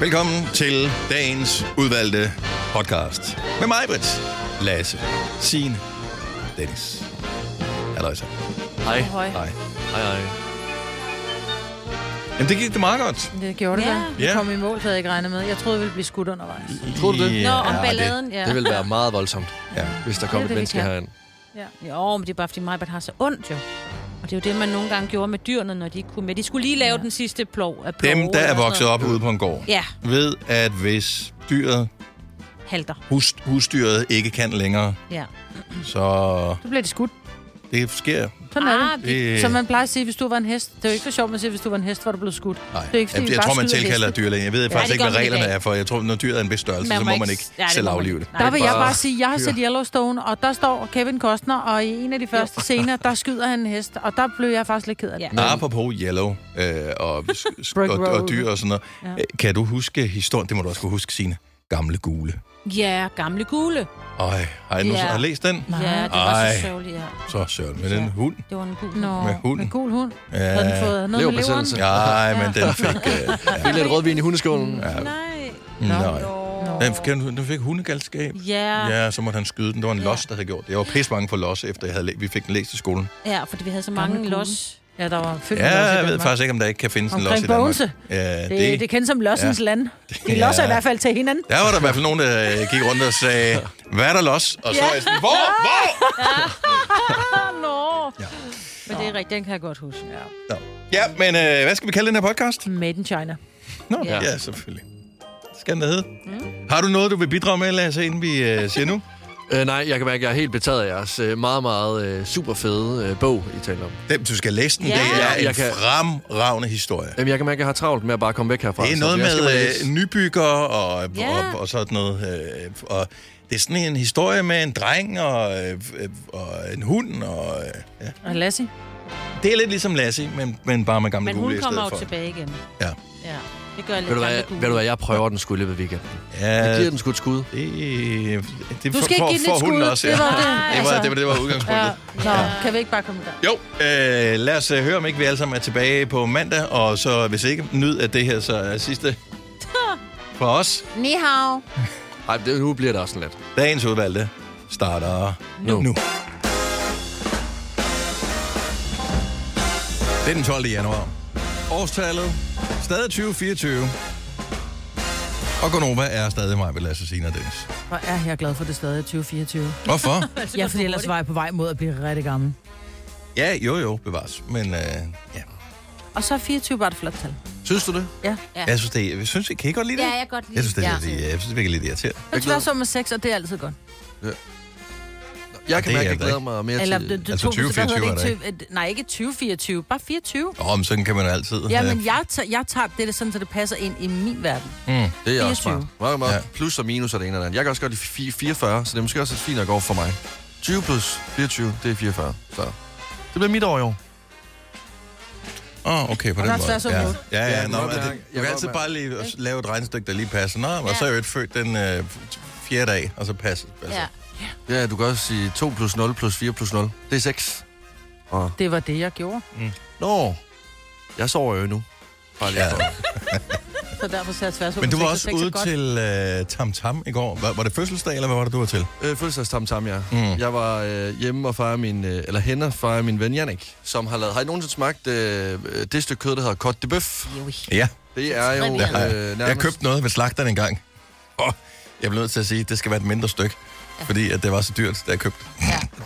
Velkommen til dagens udvalgte podcast. Med mig, Britt, Lasse, Signe, Dennis. Hallo, så. Hej. Hej. Hej, hej. Jamen, det gik det meget godt. Det gjorde det Ja. da. Vi Ja. kom i mål, havde jeg ikke regnet med. Jeg troede, vi ville blive skudt undervejs. Tror du det? Ja, Nå, om og balladen, ja. Det vil være meget voldsomt, Ja. hvis der Det kom er et det, vi menneske kan. herind. Ja. Jo, men det er bare, fordi Majbert har så ondt, jo. Og det er jo det, man nogle gange gjorde med dyrene, når de ikke kunne med. De skulle lige lave Ja. den sidste plov af plov. Dem, der er vokset op ude på en gård, Ja, ved, at hvis dyret, halter. hus, husdyret ikke kan længere, Ja. så Så blev det skudt. det sker. Sådan er Ah, det. Det, Som man plejer at sige, hvis du var en hest. Det er jo ikke så sjovt, at sige, hvis du var en hest, hvor du blev skudt. nej, det er ikke, fordi jeg, jeg tror, man tilkalder dyrlægen. Jeg ved faktisk det ikke, hvad man reglerne er for. Jeg tror, når dyret er en vis størrelse, så må man ikke Ja, det selv man aflive ikke. det. Nej, Der vil jeg bare sige, jeg har set Yellowstone, og der står Kevin Costner, og i en af de første scener, der skyder han en hest, og der blev jeg faktisk lidt ked af det. Ja. Apropos Yellow øh, og, og, dyr og sådan noget. Ja. Ja. Kan du huske historien? Det må du også kunne huske, sine Gamle gule. Ja, gamle gule. Øj, har I nu Ja. har I læst den? Nej. Ja, det var Ej. så sørgeligt, ja. Så søren med den Ja. hund. Det var en gul. Nå, Med hunden. Med gul hund. Ja, Havde den fået noget med leveren? Ja, men den fik... Øh, Fik lidt rødvin i hundeskålen. ja, Nej. nej. Nå. Den fik, den fik hundegalskab. Ja. Ja, så måtte han skyde den. Det var en Ja. los, der havde gjort det. Jeg var pisse bange for los, efter jeg havde læ- vi fik den læst i skolen. Ja, fordi vi havde så mange los. Ja, der var fyldt Ja, jeg ved faktisk ikke, om der ikke kan findes en los i Omkring Danmark. Bogense. Ja, Det, det, det kendes som lossens Ja. land. De Ja. losser i hvert fald til hinanden. Der var der i hvert fald nogen, der øh, gik rundt og sagde, hvad er der los? Og så Ja. jeg sådan, hvor? Hvor? Ah, nå. Ja. Men det er rigtigt, den kan jeg godt huske. Ja. Ja, men øh, hvad skal vi kalde den her podcast? Made in China. Nå, ja, Ja. ja selvfølgelig. Det skal den da hedde. Mm. Har du noget, du vil bidrage med, Lasse, inden vi øh, siger nu? Øh, nej, jeg kan mærke, at jeg er helt betaget af jeres øh, meget, meget øh, super fede øh, bog, I taler om. Den, du skal læse den. Ja. Det er Ja, en jeg kan- fremragende historie. Jamen, jeg kan mærke, at jeg har travlt med at bare komme væk herfra. Det er noget jeg med øh, nybygger og, Ja. og, og sådan noget. Øh, og det er sådan en historie med en dreng og, øh, og en hund. Og, øh, ja. Og Lassie? Det er lidt ligesom Lassie, men, men bare med gamle Men gule hun kommer jo tilbage igen. Ja. Ja, det gør lidt Ved du, hvad, gamle jeg, gule. ved du hvad, jeg prøver den skulle i løbet af weekenden. Ja, Jeg giver den sgu et skud. det, det Du skal ikke give den et skud. også, Det ja. var det. Det var, Altså. det var, det var udgangspunktet. Ja. Nå, kan vi ikke bare komme i gang? Jo, øh, lad os øh, høre, om ikke vi alle sammen er tilbage på mandag, og så hvis ikke nyd af det her, så er sidste for os. Ni hao. Ej, det, nu bliver det også sådan lidt. Dagens udvalgte starter nu. nu. Det er den 12. januar. Årstallet stadig 2024. Og Gonova er stadig mig ved Lasse Sina Dennis. Hvor er jeg glad for, det stadig er 2024. Hvorfor? Ja, fordi ellers var jeg på vej mod at blive rigtig gammel. ja, jo jo, bevares. Men øh, ja. Og så er 24 bare et flot tal. Synes du det? Ja. jeg synes, det er, jeg synes, kan I godt lide det? Ja, jeg kan godt lide Jeg synes, det er, ja. lidt, jeg synes, det virker lidt irriterende. Jeg tror så med 6, og det er altid godt. Jeg kan mærke, at jeg glæder mig mere Eller til... det altså tog, hvad hedder 2024 er det ikke? 20, nej, ikke 2024, bare 24. Åh, men sådan kan man jo altid. Ja, men jeg, tager, jeg tager det sådan, så det passer ind i min verden. Mm. Det er også 24. smart. Meget, meget Ja. plus og minus er det ene eller andet. Jeg kan også godt lide fi- 44, så det er måske også lidt fint at gå for mig. 20 plus 24, det er 44. Så det bliver mit år i år. Åh, oh, okay, på Og den der måde. ja. ja, ja, Ja, nå, jeg det, du mærke- kan jeg altid bare lige lave et regnestykke, der lige passer. Nå, og så er jeg jo født den øh, fjerde dag, og så passer altså. Ja. Ja, du kan også sige 2 plus 0 plus 4 plus 0. Det er 6. Og... Det var det, jeg gjorde. Nå, jeg sover jo nu. Bare lige Ja. Så derfor ser jeg tværs Men du var også ude til øh, Tam Tam i går. Var, var det fødselsdag, eller hvad var det, du var til? Øh, fødselsdagstam tam, ja. Mm. Jeg var øh, hjemme og fejre min, øh, eller hen og fejre min ven Jannik, som har lavet... Har I nogensinde smagt øh, det stykke kød, der hedder Côte de Bœuf? Ja, Det er jo øh, nærmest... jeg købte noget ved slagteren en gang. Og jeg blev nødt til at sige, at det skal være et mindre stykke. Fordi at det var så dyrt, da jeg købte.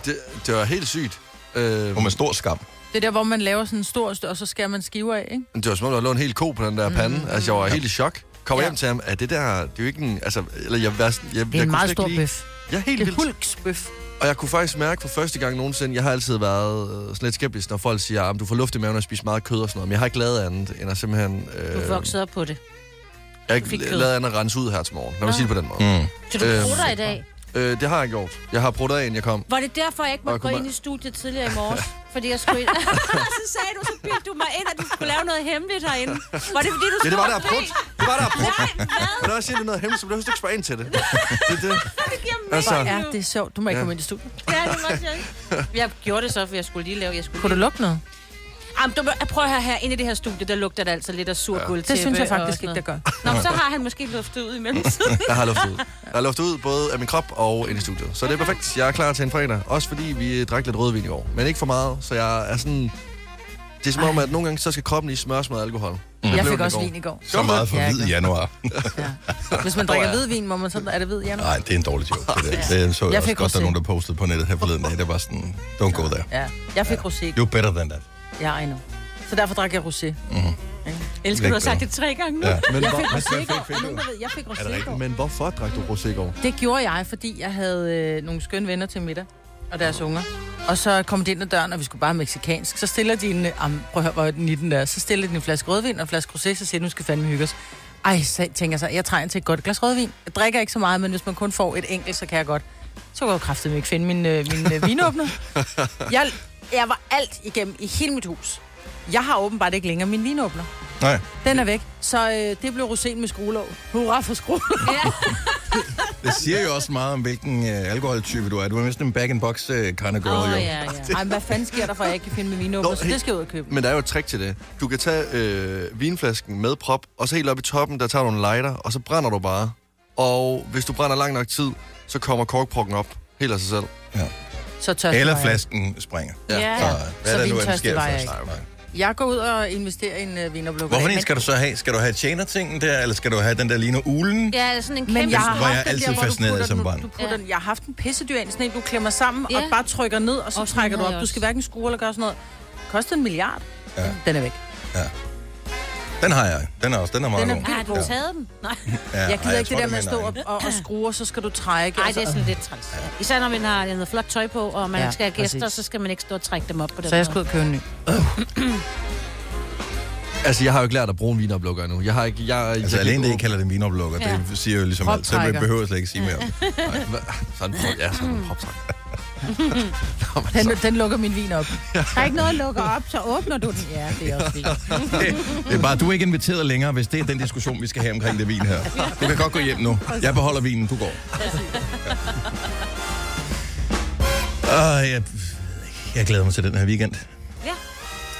Det, det var helt sygt. Øh, Og med stor skam. Det er der, hvor man laver sådan en stor, st- og så skærer man skiver af, ikke? det var som om, der lå en hel ko på den der pande. Mm, altså, jeg var helt i chok. Kommer Ja. hjem til ham, at det der, det er jo ikke en... Altså, eller jeg, jeg, jeg, Det er jeg en meget kunne slet stor ikke lide- bøf. Ja, helt Det er vildt. hulksbøf. Og jeg kunne faktisk mærke for første gang nogensinde, jeg har altid været øh, sådan lidt skeptisk, når folk siger, at du får luft i maven og spiser meget kød og sådan noget. Men jeg har ikke lavet andet, end at simpelthen... Øh, Du vokset op på det. jeg har ikke lavet andet at rense ud her til morgen. Lad mig sige det på den måde. Mm. Så du Øhm. prutter i dag. Øh, det har jeg gjort. Jeg har brugt af, inden jeg kom. Var det derfor, jeg ikke måtte gå kunne ind i studiet tidligere i morges? Fordi jeg skulle ind. så sagde du, så bildte du mig ind, at du skulle lave noget hemmeligt herinde. Var det fordi, du Ja, det var der prut. Det var der prut. Nej, hvad? Men når jeg siger, det er noget hemmeligt, så behøver du ikke spørge ind til det. Det det. Det giver mening. Altså- Ja, det er sjovt. Du må ikke Ja. komme ind i studiet. Ja, det var sjovt. Jeg gjorde det så, for jeg skulle lige lave... Jeg skulle Kunne du lige... lukke noget? Jamen, du, prøv at høre her, inde i det her studie, der lugter det altså lidt af sur ja. Det synes jeg faktisk ikke, der gør. Nå, så har han måske luftet ud i mellemtiden. Jeg har luftet ud. Jeg har luftet ud både af min krop og ind i studiet. Så det er perfekt. Jeg er klar til en fredag. Også fordi vi drak lidt rødvin i går. Men ikke for meget, så jeg er sådan... Det er som om, at nogle gange så skal kroppen lige smøres med alkohol. Mm. Jeg fik i også går. vin i går. Så meget for Ja, hvid januar. Ja. Hvis man drikker hvidvin, må man så... Er det hvid januar? Nej, det er en dårlig joke. Det, der. det så jeg, Jeg også fik godt, der er nogen, der postede på nettet her forleden. Det var sådan, don't go there. Ja. Jeg fik rosé. You're better than that. Ja, I know. Så derfor drak jeg rosé. Elsker, du har sagt det tre gange nu. Ja. Men, Jeg hvor, fik rosé i går. fik Jeg fik rosé i går. men hvorfor drak du rosé i går? Det gjorde jeg, fordi jeg havde øh, nogle skønne venner til middag, og deres unger. Og så kom de ind ad døren, og vi skulle bare meksikansk. Så stiller de en, um, prøv at høre, hvor den i den der. Så stiller de en flaske rødvin og en flaske rosé, så siger de, nu skal fandme hygge os. Ej, så tænker jeg så, jeg trænger til et godt glas rødvin. Jeg drikker ikke så meget, men hvis man kun får et enkelt, så kan jeg godt. Så kunne jeg jo kraftedeme ikke finde min, øh, min øh, vinåbner. Jeg, jeg var alt igennem i hele mit hus. Jeg har åbenbart ikke længere min vinåbner. Nej. Den er væk. Så øh, det blev rosén med skruelåg. Hurra for skruelåg. Ja. Det siger jo også meget om, hvilken øh, alkoholtype du er. Du er næsten en back-in-box øh, kind of girl, Åh, jo. ja, ja. Ej, men hvad fanden sker der for, at jeg ikke kan finde min vinåbner? Nå, Så det skal jeg ud og købe. Men der er jo et trick til det. Du kan tage øh, vinflasken med prop, og så helt op i toppen, der tager du en lighter, og så brænder du bare. Og hvis du brænder lang nok tid, så kommer korkprokken op helt af sig selv. Så tørstig Eller flasken springer. Ja. Ja. Så, hvad Så er der nu, vintørstig sker først? Jeg går ud og investerer i en uh, vinerblukker. Hvorfor en skal du så have? Skal du have tjenertingen der, eller skal du have den der ligner ulen? Ja, sådan en kæmpe... Men jeg har var jeg haft den altid fascineret af som barn. Du putter Ja. den, jeg har haft en pissedyr ind, sådan en, du klemmer sammen Ja. og bare trykker ned, og så Og trækker du op. Du skal hverken skrue eller gøre sådan noget. Koster en milliard. Ja. Den er væk. Den har jeg. Den er også. Den er meget Den er god. Har du god. taget den? Nej. Ja, Jeg gider ej, ikke det tror, der med at stå min og, og, skrue, og så skal du trække. Nej, altså. det er sådan lidt træls. Især når man har noget flot tøj på, og man Ja, ja, skal have gæster, præcis. så skal man ikke stå og trække dem op på den Så jeg skal ud og købe en ny. Altså, jeg har jo ikke lært at bruge en vinoplukker endnu. Jeg har ikke... Jeg, Altså jeg alene det, I kalder det vinoplukker, Ja. det siger jo ligesom alt. Så Proptrækker. behøver jeg slet ikke sige mere om. Sådan, prop- ja, sådan en proptræk. Den, den lukker min vin op. Der er ikke noget at lukke op, så åbner du den. Ja, det er også fint. Det er bare, du er ikke inviteret længere, hvis det er den diskussion, vi skal have omkring det vin her. Du kan godt gå hjem nu. Jeg beholder vinen, du går. Ja. Uh, jeg, jeg glæder mig til den her weekend. Ja.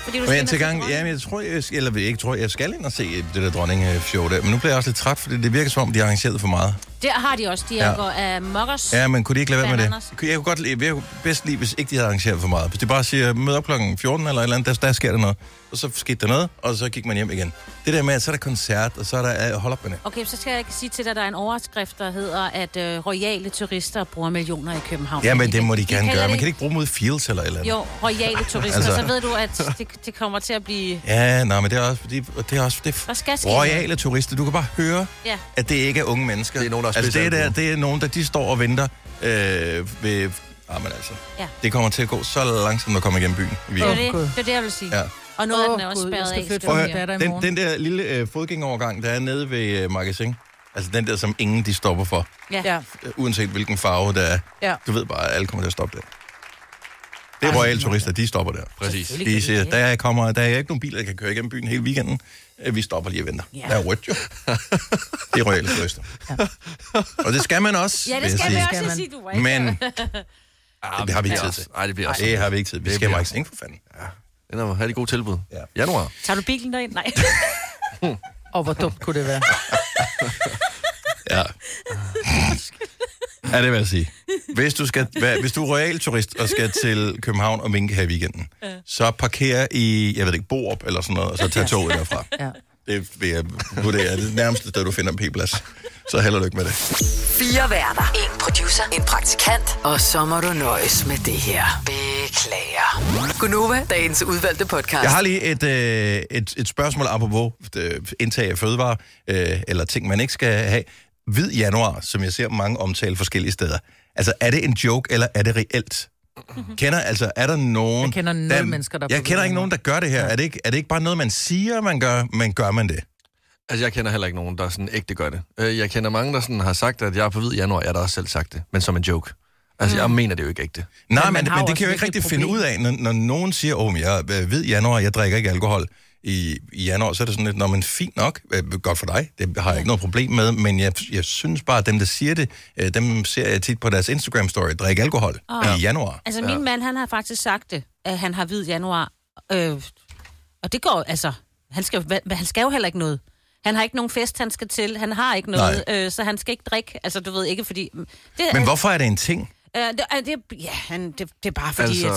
Fordi du Men jeg til gang, ja, men jeg tror, jeg, eller jeg ikke tror, jeg skal ind og se det der dronning-show der. Men nu bliver jeg også lidt træt, for det virker som om, de har arrangeret for meget. Det har de også. De Ja. går af mokkers. Ja, men kunne de ikke lade være med det? Bananas. Jeg kunne godt lide, jeg kunne bedst lide, hvis ikke de havde arrangeret for meget. Hvis de bare siger, mød op klokken 14 eller et eller andet, der, der sker der noget. Og så skete der noget, og så gik man hjem igen. Det der med, at så er der koncert, og så er der, uh, hold op med det. Okay, så skal jeg sige til dig, at der er en overskrift, der hedder, at øh, royale turister bruger millioner i København. Ja, men det må de gerne gøre. Man det- kan ikke bruge mod Fields eller eller andet. Jo, royale turister, Altså- så ved du, at det, det kommer til at blive... Ja, nej, men det er også, fordi, det er også det Der skal ske royale turister. Du kan bare høre, Ja. at det ikke er unge mennesker. Det er nogen, der er altså, det, er der, det er nogen, der de står og venter øh, ved... Jamen altså, Ja. det kommer til at gå så langsomt at komme igennem byen i Det er det, det, er det jeg vil sige. Ja. Og noget af Åh, den er også jeg spærret af. flytte skal Prøv at høre. den, den der lille øh, fodgængerovergang, der er nede ved øh, Magasin, altså den der, som ingen de stopper for, Ja. Ja, øh, uanset hvilken farve der er. ja. Du ved bare, at alle kommer til at stoppe der. Det er royale turister, de stopper der. Præcis. De siger, der er, kommer, der er ikke nogen biler, der kan køre igennem byen hele weekenden. Øh, Vi stopper lige og venter. Ja. Der er rødt jo. Det er royale turister. Og det skal man også, Ja, det jeg skal Skal også man. sige, du var ikke. Men Ah, det har vi ikke tid til. Nej, det bliver også. det har vi ikke tid. Vi Det skal bliver- Magasin for fanden. Den er have de gode tilbud. Ja. Januar. Tager du bilen derind? Nej. Og hvor dumt kunne det være? Ja. Ja, det vil jeg sige. Hvis du, skal, være, hvis du er royal turist og skal til København og minke her i weekenden, så parker i, jeg ved ikke, Borup eller sådan noget, og så tag toget derfra. Ja. Det vil jeg vurdere er det nærmeste sted, du finder en p-plads. Så held og lykke med det. Fire værter. En producer. En praktikant. Og så må du nøjes med det her. Beklager. Gunova, dagens udvalgte podcast. Jeg har lige et, øh, et, et spørgsmål apropos øh, indtag af fødevarer, øh, eller ting, man ikke skal have. Hvid januar, som jeg ser mange omtale forskellige steder. Altså, er det en joke, eller er det reelt? Kender, altså, er der nogen... Jeg kender nul mennesker, der er på Jeg kender ikke nogen, der gør det her. Er det, ikke, er det ikke bare noget, man siger, man gør, men gør man det? Altså, jeg kender heller ikke nogen, der sådan ægte gør det. Øh, Jeg kender mange, der sådan har sagt, at jeg er på hvid januar. Jeg har da også selv sagt det, men som en joke. Altså, jeg mener det jo ikke ægte. Nej, Men men, men, det kan jeg jo ikke rigtig et finde ud af, når, når nogen siger, at oh, jeg er hvid januar, jeg drikker ikke alkohol i, i januar, så er det sådan lidt, når man fint nok, øh, godt for dig, det har jeg ikke noget problem med, men jeg, jeg synes bare, at dem, der siger det, øh, dem ser jeg tit på deres Instagram-story, drikke alkohol Ah. i januar. Altså, min mand, han har faktisk sagt det, at han har hvid januar. Øh, Og det går, altså, han skal, han skal jo heller ikke noget. Han har ikke nogen fest, han skal til. Han har ikke noget, øh, så han skal ikke drikke. Altså, du ved ikke, fordi... Det, Men hvorfor er det en ting? Øh, det, øh, det, ja, han, det, det er bare fordi, Altså,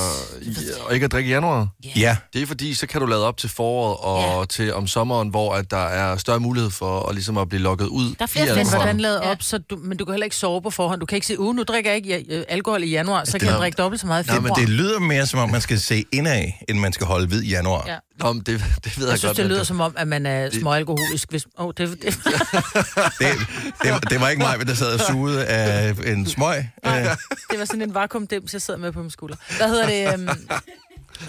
at... og ikke at drikke i januar. Ja. Det er fordi, så kan du lade op til foråret og Ja. til om sommeren, hvor at der er større mulighed for at, ligesom at blive lukket ud. Der er flere alkohol. hvordan lavet Ja. op, så du, men du kan heller ikke sove på forhånd. Du kan ikke sige, uh, nu drikker jeg ikke øh, alkohol i januar, så kan jeg drikke dobbelt så meget i Nej, men februar. det lyder mere som om, man skal se indad, end man skal holde hvid i januar. Ja. Nå, men det, det ved jeg, Jeg synes, godt. det men lyder som om, at man er småalkoholisk. Hvis... Oh, det, det... Det, det, det var ikke mig, der sad og sugede af en smøg. Øh, det var sådan en vakuumdims, jeg sidder med på min skulder. Hvad hedder det? Um...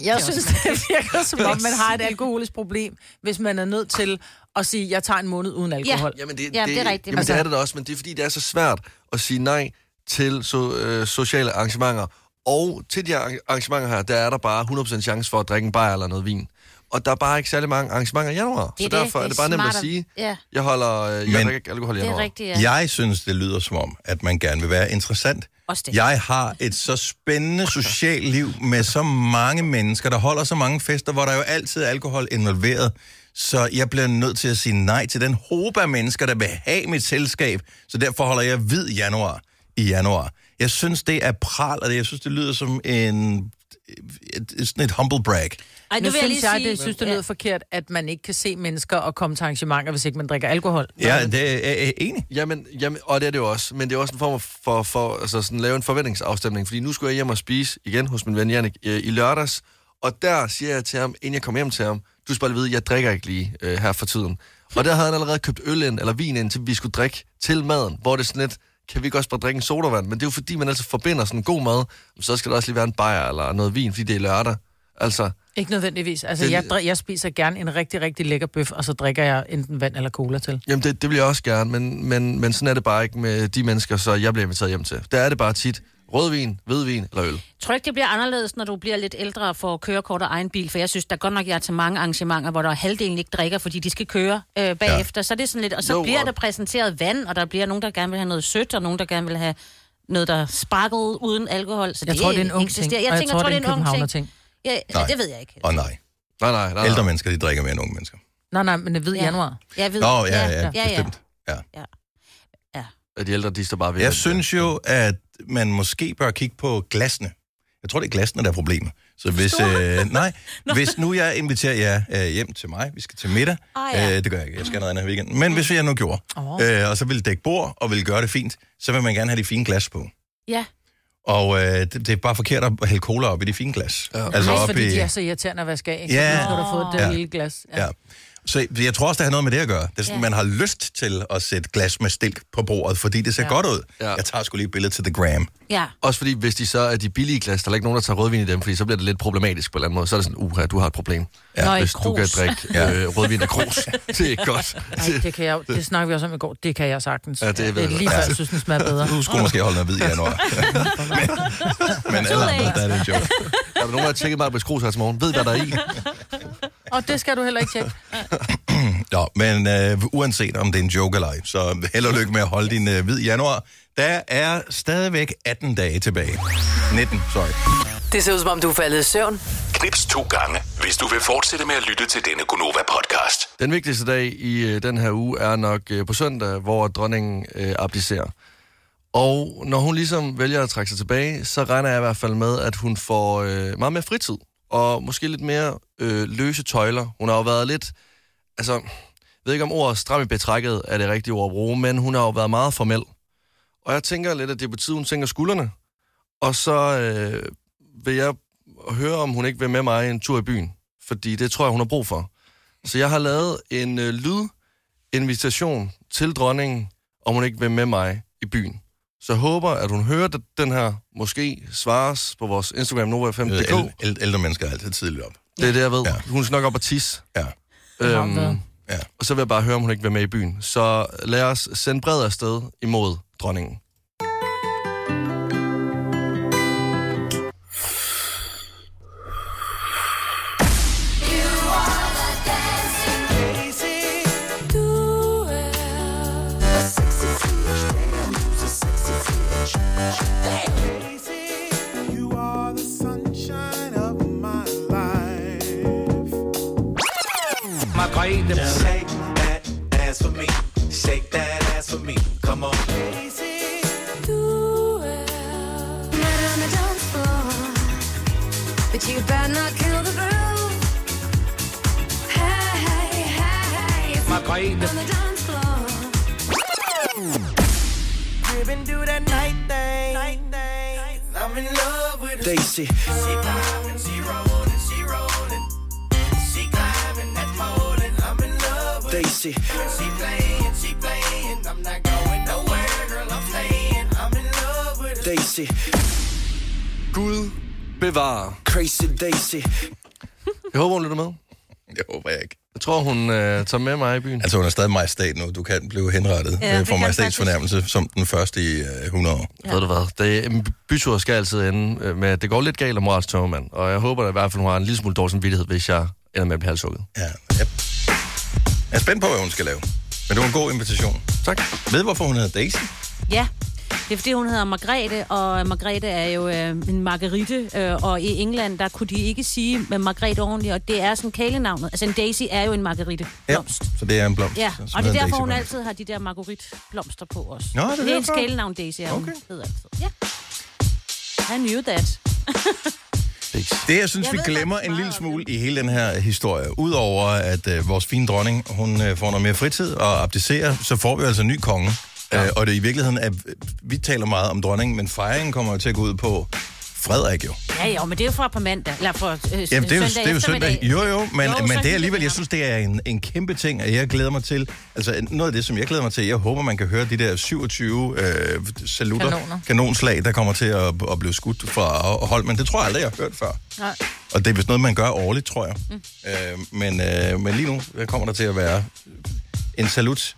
Jeg synes, det virker som om, man har et alkoholisk problem, hvis man er nødt til at sige, jeg tager en måned uden alkohol. Jamen, det, Ja, det er rigtigt. Jamen, Altså- det er det da også, men det er fordi, det er så svært at sige nej til so, øh, sociale arrangementer. Og til de arr- arrangementer her, der er der bare 100% chance for at drikke en bajer eller noget vin. Og der er bare ikke særlig mange arrangementer i januar. Det så det. derfor er Det det er bare nemt at sige, ja. jeg holder, øh, jeg Men- drikker ikke alkohol i Det januar. er rigtigt, ja. Jeg synes, det lyder som om, at man gerne vil være interessant. Det. Jeg har et så spændende socialt liv med så mange mennesker, der holder så mange fester, hvor der jo altid er alkohol involveret. Så jeg bliver nødt til at sige nej til den hobe af mennesker, der vil have mit selskab. Så derfor holder jeg hvid januar i januar. Jeg synes, det er pral, og det- jeg synes, det lyder som en, et, et, sådan et humble brag. Ej, Nu nu vil jeg synes lige jeg, sige... det synes, det Ja. lyder forkert, at man ikke kan se mennesker og komme til arrangementer, hvis ikke man drikker alkohol. Ja, det er jeg enig. Jamen, jamen, og det er det jo også. Men det er også en form for, for altså sådan, lave en forventningsafstemning. Fordi nu skulle jeg hjem og spise igen hos min ven Jannik øh, i lørdags. Og der siger jeg til ham, inden jeg kom hjem til ham, du skal bare vide, jeg drikker ikke lige øh, her for tiden. Og der havde han allerede købt øl ind, eller vin ind, til vi skulle drikke til maden. Hvor det sådan lidt, kan vi ikke også bare drikke en sodavand? Men det er jo fordi, man altså forbinder sådan en god mad. Så skal der også lige være en bajer eller noget vin, fordi det er lørdag. Altså, Ikke nødvendigvis. Altså, Det- jeg, jeg spiser gerne en rigtig, rigtig lækker bøf, og så drikker jeg enten vand eller cola til. jamen det, det vil jeg også gerne, men, men, men sådan er det bare ikke med de mennesker, så jeg bliver inviteret hjem til. Der er det bare tit rødvin, hvidvin eller øl. Tror ikke, det bliver anderledes, når du bliver lidt ældre og får kørekort og egen bil? For jeg synes, der godt nok jeg er til mange arrangementer, hvor der er halvdelen ikke drikker, fordi de skal køre øh, bagefter. Ja. Så er det sådan lidt, og så jo, bliver der præsenteret vand, og der bliver nogen, der gerne vil have noget sødt, og nogen, der gerne vil have noget, der sparkler uden alkohol. Så Jeg det tror, det er en ung eksisterer. ting, Jeg og tænker, jeg tror, det er en ung ting. Ja, Nej. det ved jeg ikke. Og nej, Nej, nej, nej. ældre mennesker, de drikker mere end unge mennesker. Nej, nej, men det ved Ja. januar. Jeg ved. Nå, ja, ja, ja, ja. bestemt. Ja. At de ældre, de står bare ved. Jeg synes jo, at man måske bør kigge på glasene. Jeg tror, det er glasene, der er problemet. Så hvis, øh, nej, hvis nu jeg inviterer jer øh, hjem til mig, vi skal til middag, Ah, ja. øh, det gør jeg ikke, jeg skal noget andet i weekenden, men hvis jeg nu gjorde, Åh. øh, og så vil dække bord og vil gøre det fint, så vil man gerne have de fine glas på. Ja. Og øh, det, det er bare forkert at hælde cola op i de fine glas. Ja. Altså Nej, op fordi i... de er så irriterende at vaske af. ikke? Ja. Så du få det Ja. lille glas. Ja. Så jeg tror også, det har noget med det at gøre. Det er sådan, Ja. man har lyst til at sætte glas med stilk på bordet, fordi det ser Ja. godt ud. Ja. Jeg tager sgu lige et billede til The Gram. Ja. Også fordi, hvis de så er de billige glas, der er ikke nogen, der tager rødvin i dem, fordi så bliver det lidt problematisk på en eller anden måde. Så er det sådan, uha, du har et problem. Ja. Nå, hvis du kan drikke Ja. øh, rødvin af krus. det er godt. Ej, det, kan jeg, det snakker vi også om i går. Det kan jeg sagtens. Ja, det ved det er jeg lige før, jeg synes, den smager bedre. Du skulle måske holde noget hvid i januar. men, men alle andre, der er det en joke. Der er nogen, der har tjekket mig på krus her til morgen. Ved, hvad der er i? Og det skal du heller ikke tjekke. Nå, men øh, uanset om det er en joke eller ej, så held og lykke med at holde din øh, hvid januar. Der er stadigvæk 18 dage tilbage. 19, sorry. Det ser ud som om, du er faldet i søvn. Knips to gange, hvis du vil fortsætte med at lytte til denne Gonova-podcast. Den vigtigste dag i øh, den her uge er nok øh, på søndag, hvor dronningen øh, abdicerer. Og når hun ligesom vælger at trække sig tilbage, så regner jeg i hvert fald med, at hun får øh, meget mere fritid. Og måske lidt mere øh, løse tøjler. Hun har jo været lidt... Altså, jeg ved ikke om ordet stram i betrækket er det rigtige ord at bruge, men hun har jo været meget formel. Og jeg tænker lidt, at det er på tide, hun tænker skuldrene. Og så øh, vil jeg høre, om hun ikke vil med mig en tur i byen. Fordi det tror jeg, hun har brug for. Så jeg har lavet en øh, lydinvitation til dronningen, om hun ikke vil med mig i byen. Så jeg håber, at hun hører det- den her, måske svares på vores Instagram Nova5.dk. Ældre, ældre, ældre mennesker er altid tidligt op. Det er det, jeg ved. Ja. Hun skal nok op og tisse. Ja. Øhm. Ja. og så vil jeg bare høre, om hun ikke vil med i byen. Så lad os sende brevet afsted imod dronningen. Her. Daisy. She poppin', she rollin', she rollin'. She climbing that pole and I'm in love with Daisy. She playin', she playin'. I'm not going nowhere, girl, I'm stayin'. I'm in love with. Daisy. Gud bevarer. Crazy Daisy. Jeg håber, hun lytter med. Det håber jeg ikke. Jeg tror, hun øh, tager med mig i byen. Altså, hun er stadig majestæt nu. Du kan blive henrettet Ja, det for majestætsfornærmelse som den første i øh, 100 år. Ja. Ved du hvad? Det, en bytur skal altid ende øh, med, det går lidt galt om morals tømmermand. Og jeg håber da i hvert fald, hun har en lille smule dårlig samvittighed, hvis jeg ender med at blive halshugget. Ja, yep. Jeg er spændt på, hvad hun skal lave. Men det var en god invitation. Tak. Ved hvorfor hun hedder Daisy? Ja, det er fordi, hun hedder Margrethe, og Margrethe er jo øh, en margarite, øh, og i England, der kunne de ikke sige med Margrethe ordentligt, og det er sådan kælenavnet. Altså en daisy er jo en margarite blomst. så det er en blomst. Ja, og det er derfor, hun altid har de der marguerit-blomster på os. Nå, det er det er en derfor. skælenavn, Daisy er hun Okay. hedder altid. Ja. I knew that. Det, jeg synes, Jeg vi glemmer en lille smule i hele den her historie, udover at øh, vores fine dronning, hun øh, får noget mere fritid og abdicerer, så får vi altså en ny konge. Ja. Øh, og det i virkeligheden, at vi taler meget om dronningen, men fejringen kommer jo til at gå ud på Frederik jo. Ja, jo, men det er jo fra på mandag, eller fra øh, Jamen, det er jo, søndag det er jo søndag. Jo, jo, men, Jo, men det er alligevel, jeg synes, det er en, en kæmpe ting, og jeg glæder mig til, altså noget af det, som jeg glæder mig til, jeg håber, man kan høre de der 27 øh, salutter, Kanoner. kanonslag, der kommer til at, at blive skudt fra hold, men det tror jeg aldrig, jeg har hørt før. Nej. Og det er vist noget, man gør årligt, tror jeg. Mm. Øh, men, øh, men lige nu kommer der til at være en salut.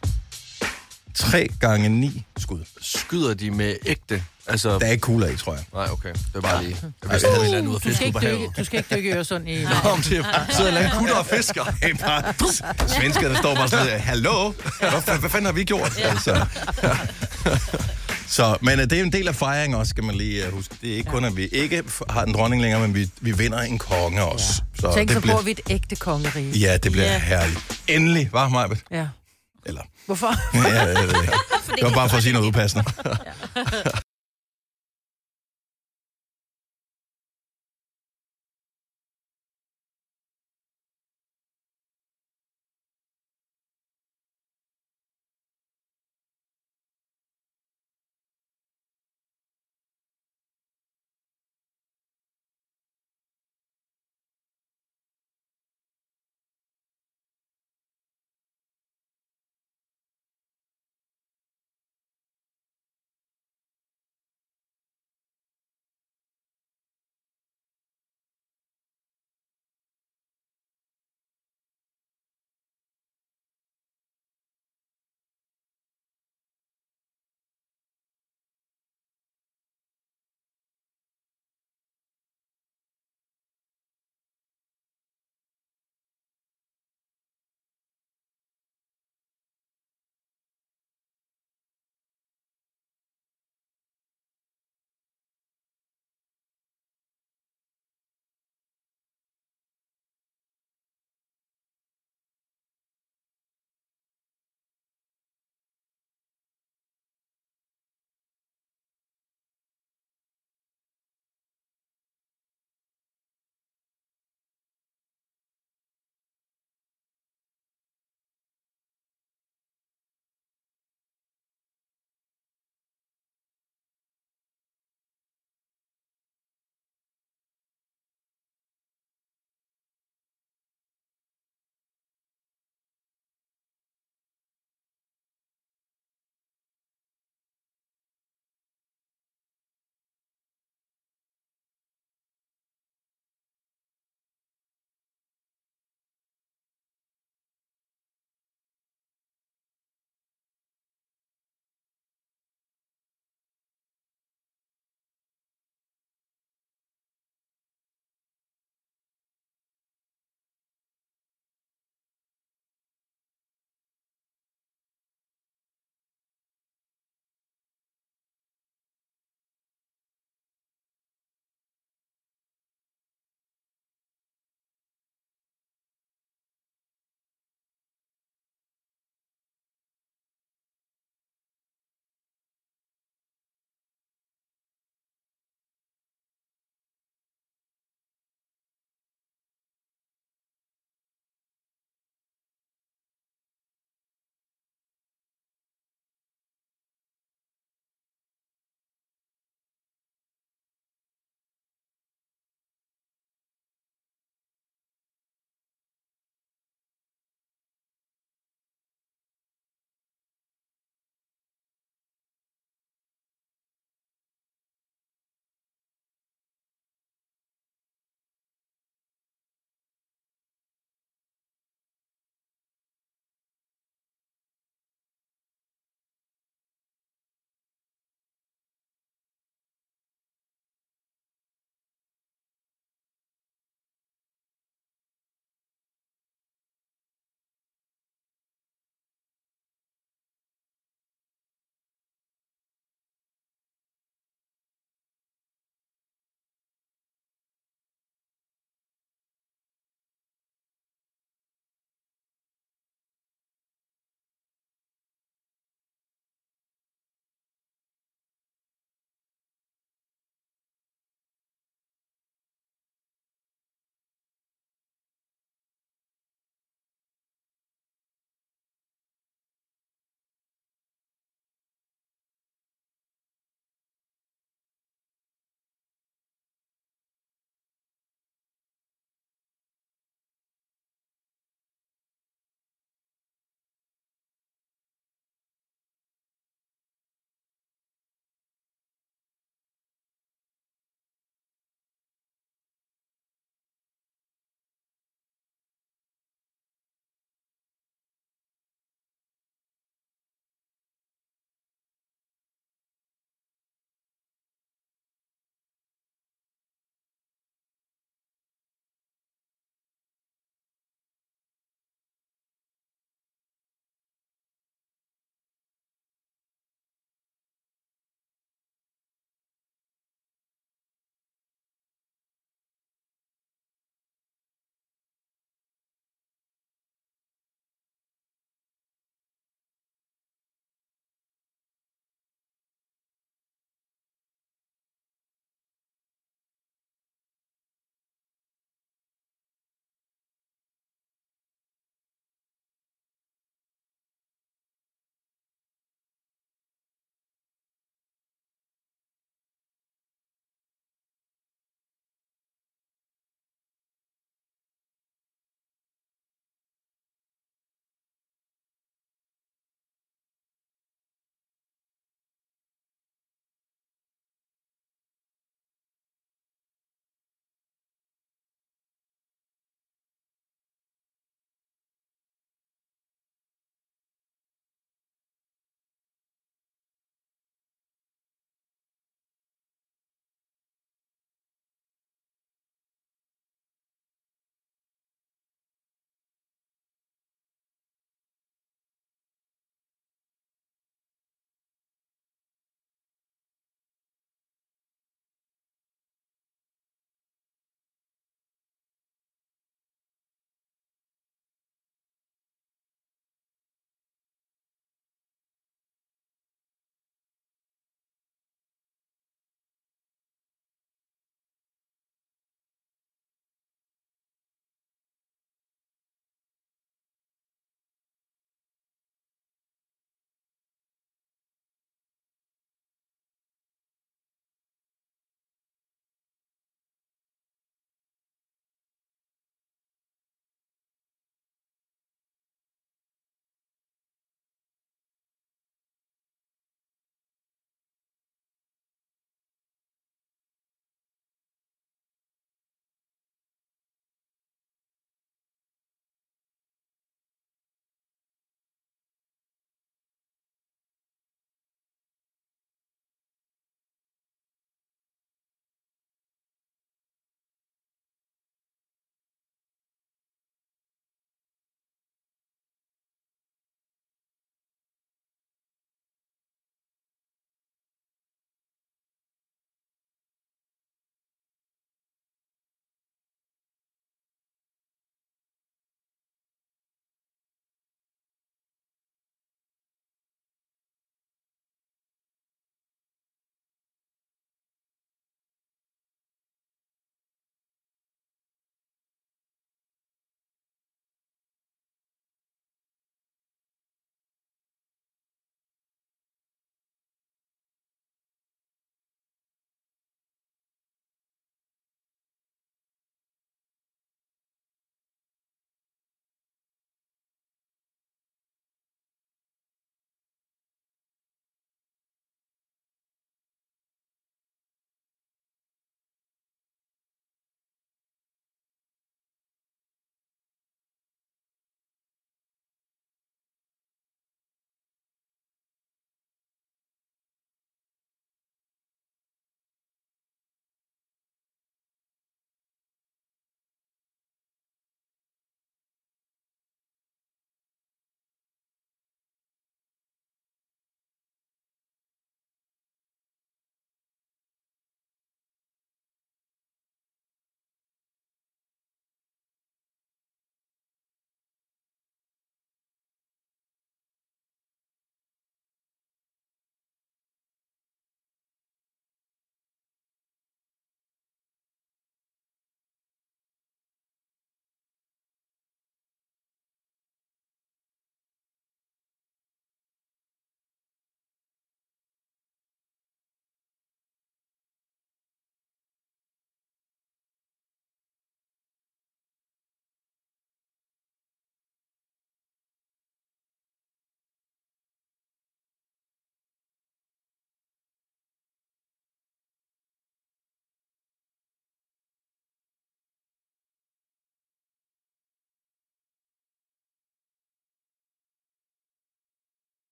3 gange 9 skud. Skyder de med ægte? Altså, Der er ikke kugler i, tror jeg. nej, okay. Det var bare lige... Jeg vidste, jeg at havde- vi landede ud af Du skal, fisk på ikke havet. dykke, du skal ikke dykke i Øresund i... Nå, om det sidder en eller anden kutter og fisker. Er bare svensker, der står bare sådan hallo, hvad, hvad fanden har vi gjort? Altså. Så, men uh, det er en del af fejringen også, skal man lige uh, huske. Det er ikke kun, at vi ikke har en dronning længere, men vi, vi vinder en konge også. Ja. Så Tænk, det så bliver, bor vi et ægte kongerige. Ja, det bliver Ja. herligt. Endelig, var mig? Ja. Eller, Hvorfor? ja, jeg ved ikke. det var bare for at sige noget upassende.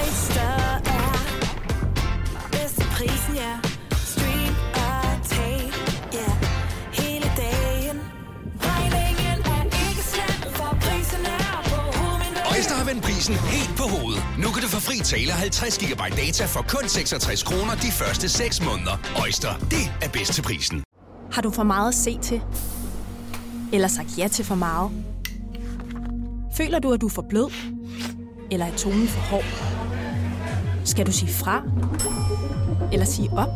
Oyster er bedst til prisen, ja. Stream og tag, ja. Hele dagen. Regningen er ikke slem, for prisen er på hovedet. Øjster har vendt prisen helt på hovedet. Nu kan du få fri tale 50 GB data for kun 66 kroner de første 6 måneder. Øjster, det er bedst til prisen. Har du for meget at se til? Eller sagt ja til for meget? Føler du, at du er for blød? Eller er tonen for hård? Skal du sige fra? Eller sige op?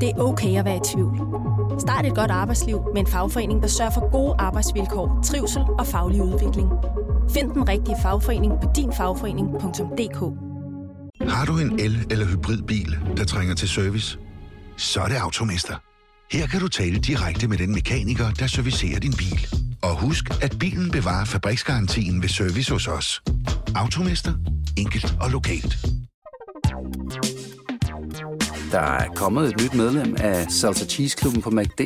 Det er okay at være i tvivl. Start et godt arbejdsliv med en fagforening, der sørger for gode arbejdsvilkår, trivsel og faglig udvikling. Find den rigtige fagforening på dinfagforening.dk Har du en el- eller hybridbil, der trænger til service? Så er det Automester. Her kan du tale direkte med den mekaniker, der servicerer din bil. Og husk, at bilen bevarer fabriksgarantien ved service hos os. Automester. Enkelt og lokalt. Der er kommet et nyt medlem af Salsa Cheese Klubben på MACD.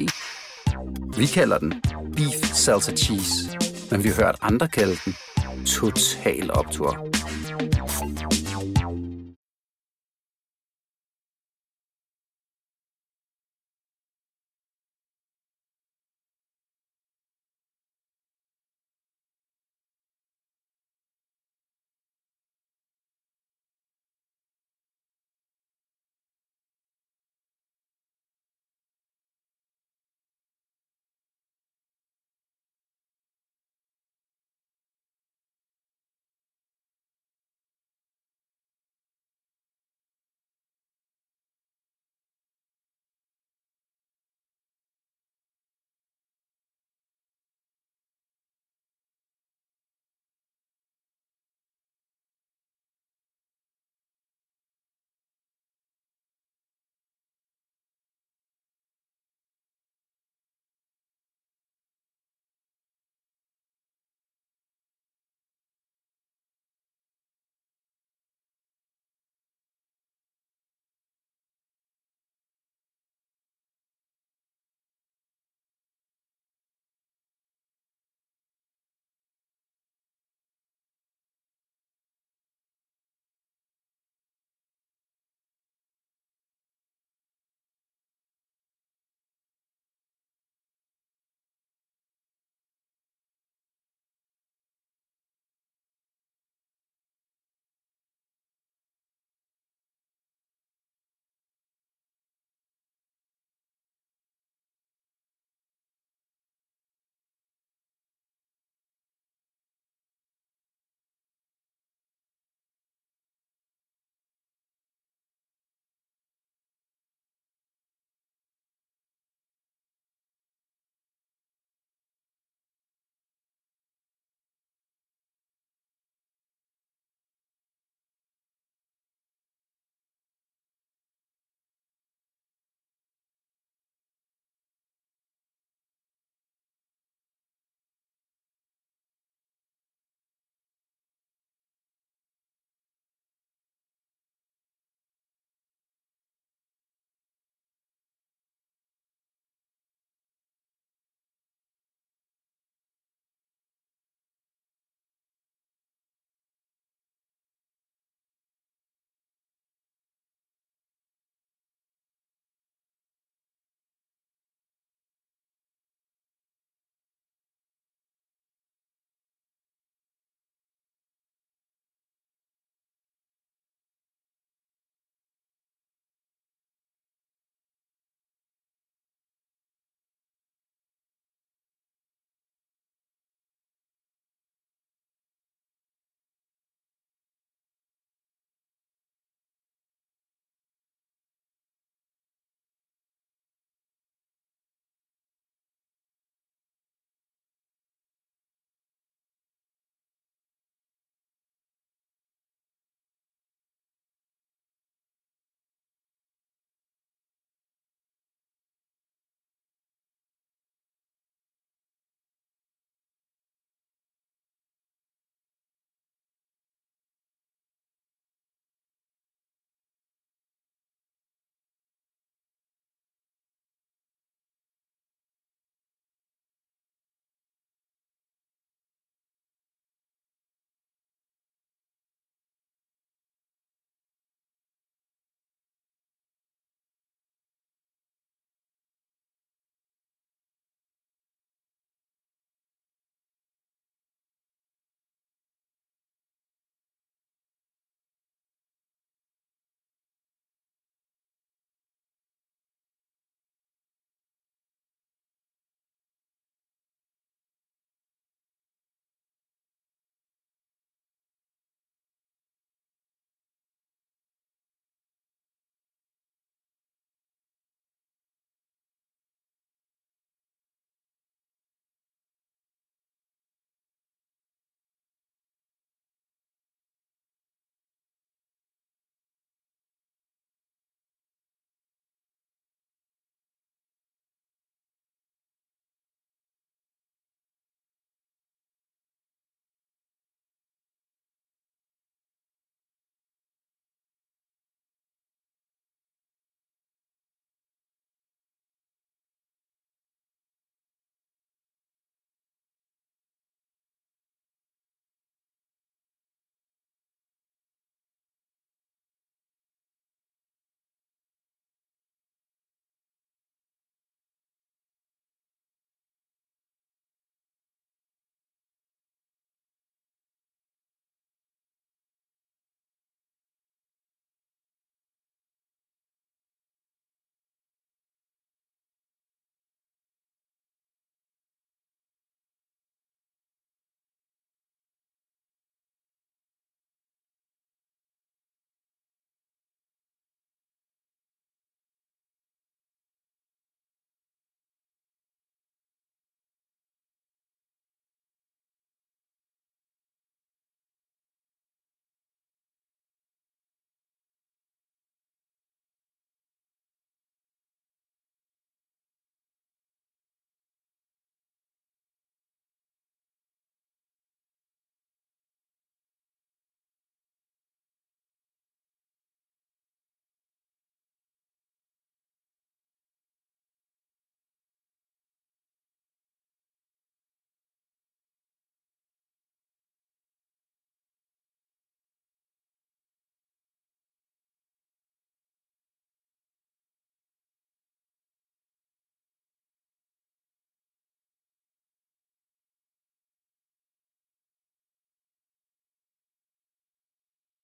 Vi kalder den Beef Salsa Cheese, men vi har hørt andre kalde den Total Optor.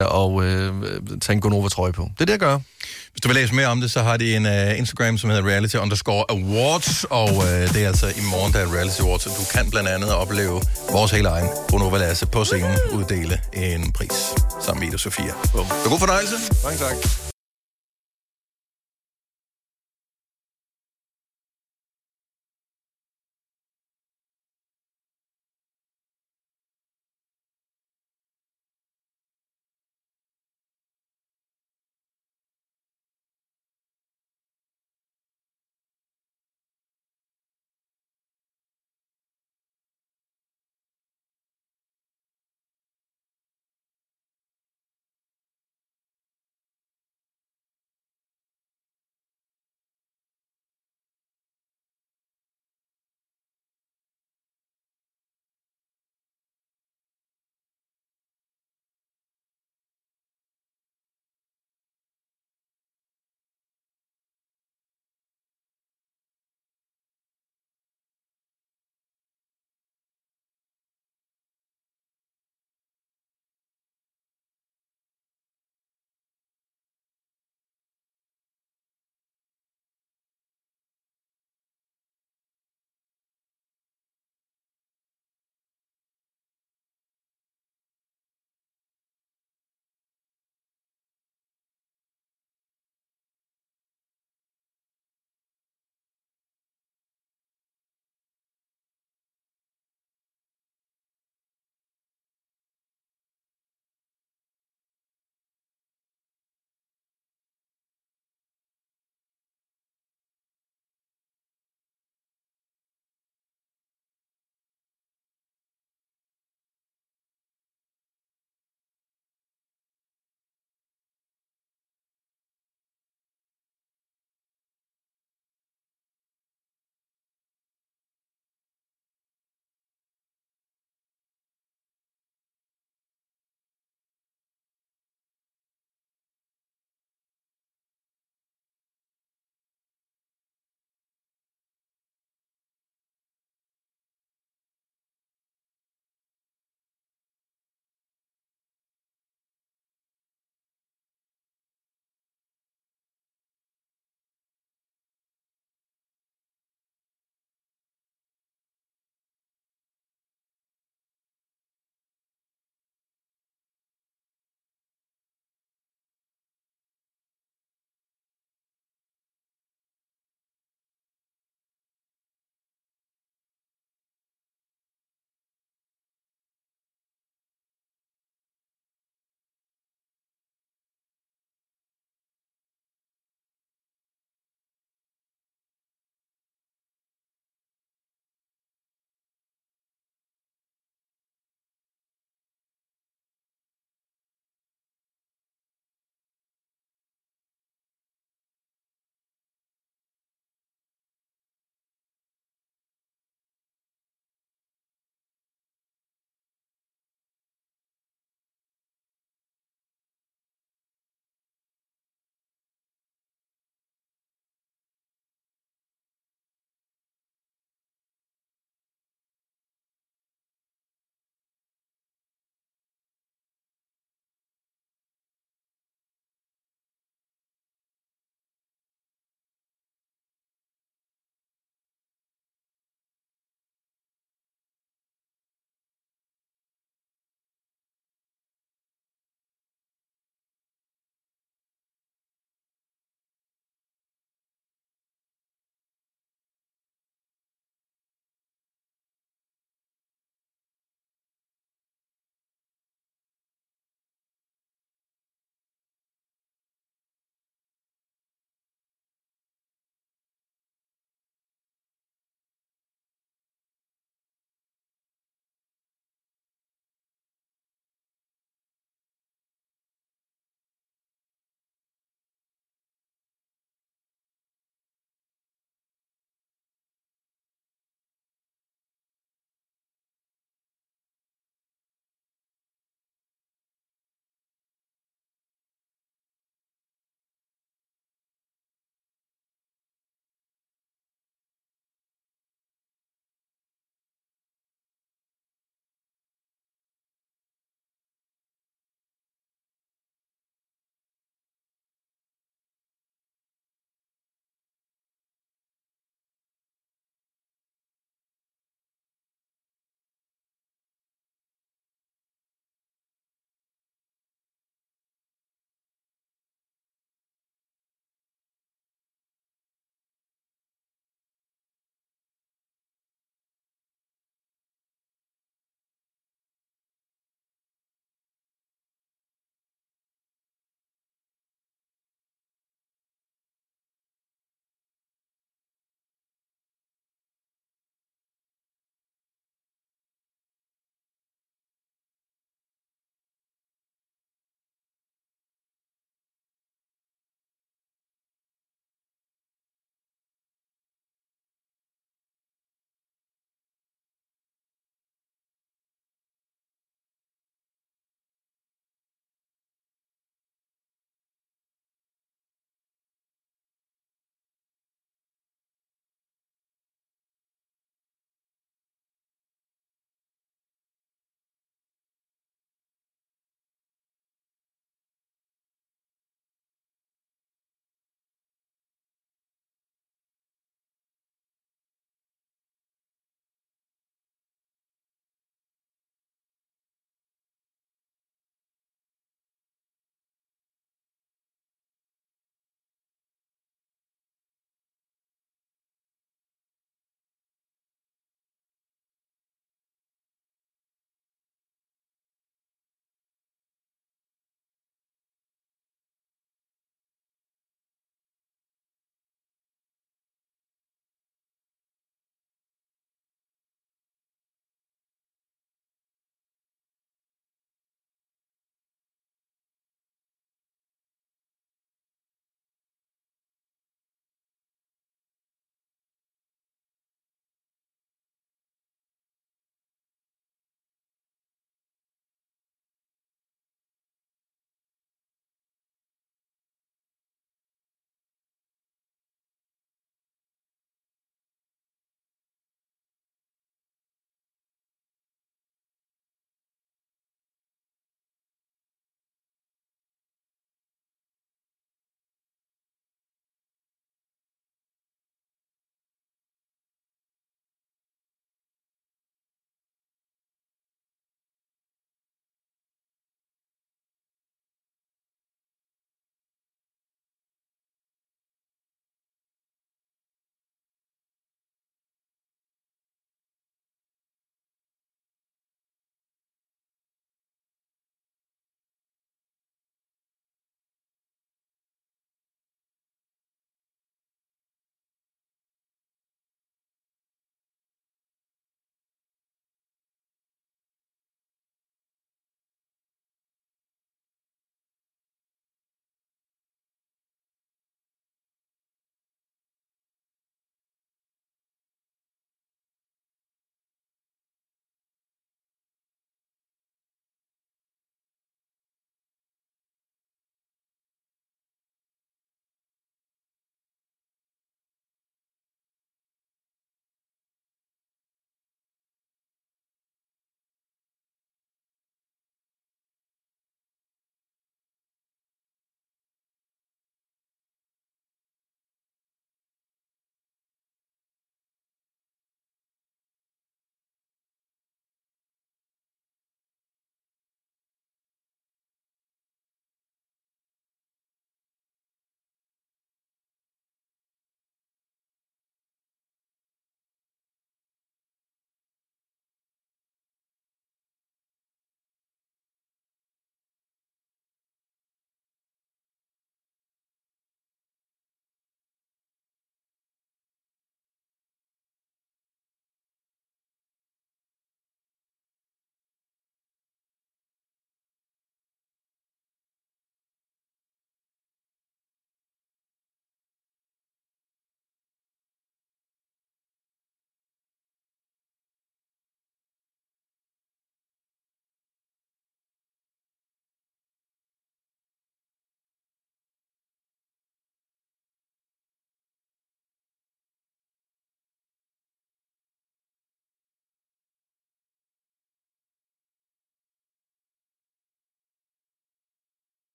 Og øh, tage en Gonova-trøje på. Det er det, jeg gør. Hvis du vil læse mere om det, så har de en uh, Instagram, som hedder reality underscore awards, og uh, det er altså i morgen, der er reality awards, så du kan blandt andet opleve vores hele egen Bonova Lasse på scenen uddele en pris sammen med Ida Sofia. Så god fornøjelse. Mange tak.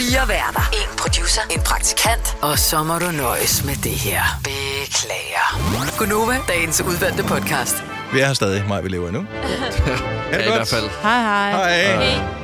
Fire værter. En producer. En praktikant. Og så må du nøjes med det her. Beklager. Gunova, dagens udvalgte podcast. Vi er her stadig. Maj, vi lever endnu. Ja, i hvert fald. Hej, hej. Hej. Hey.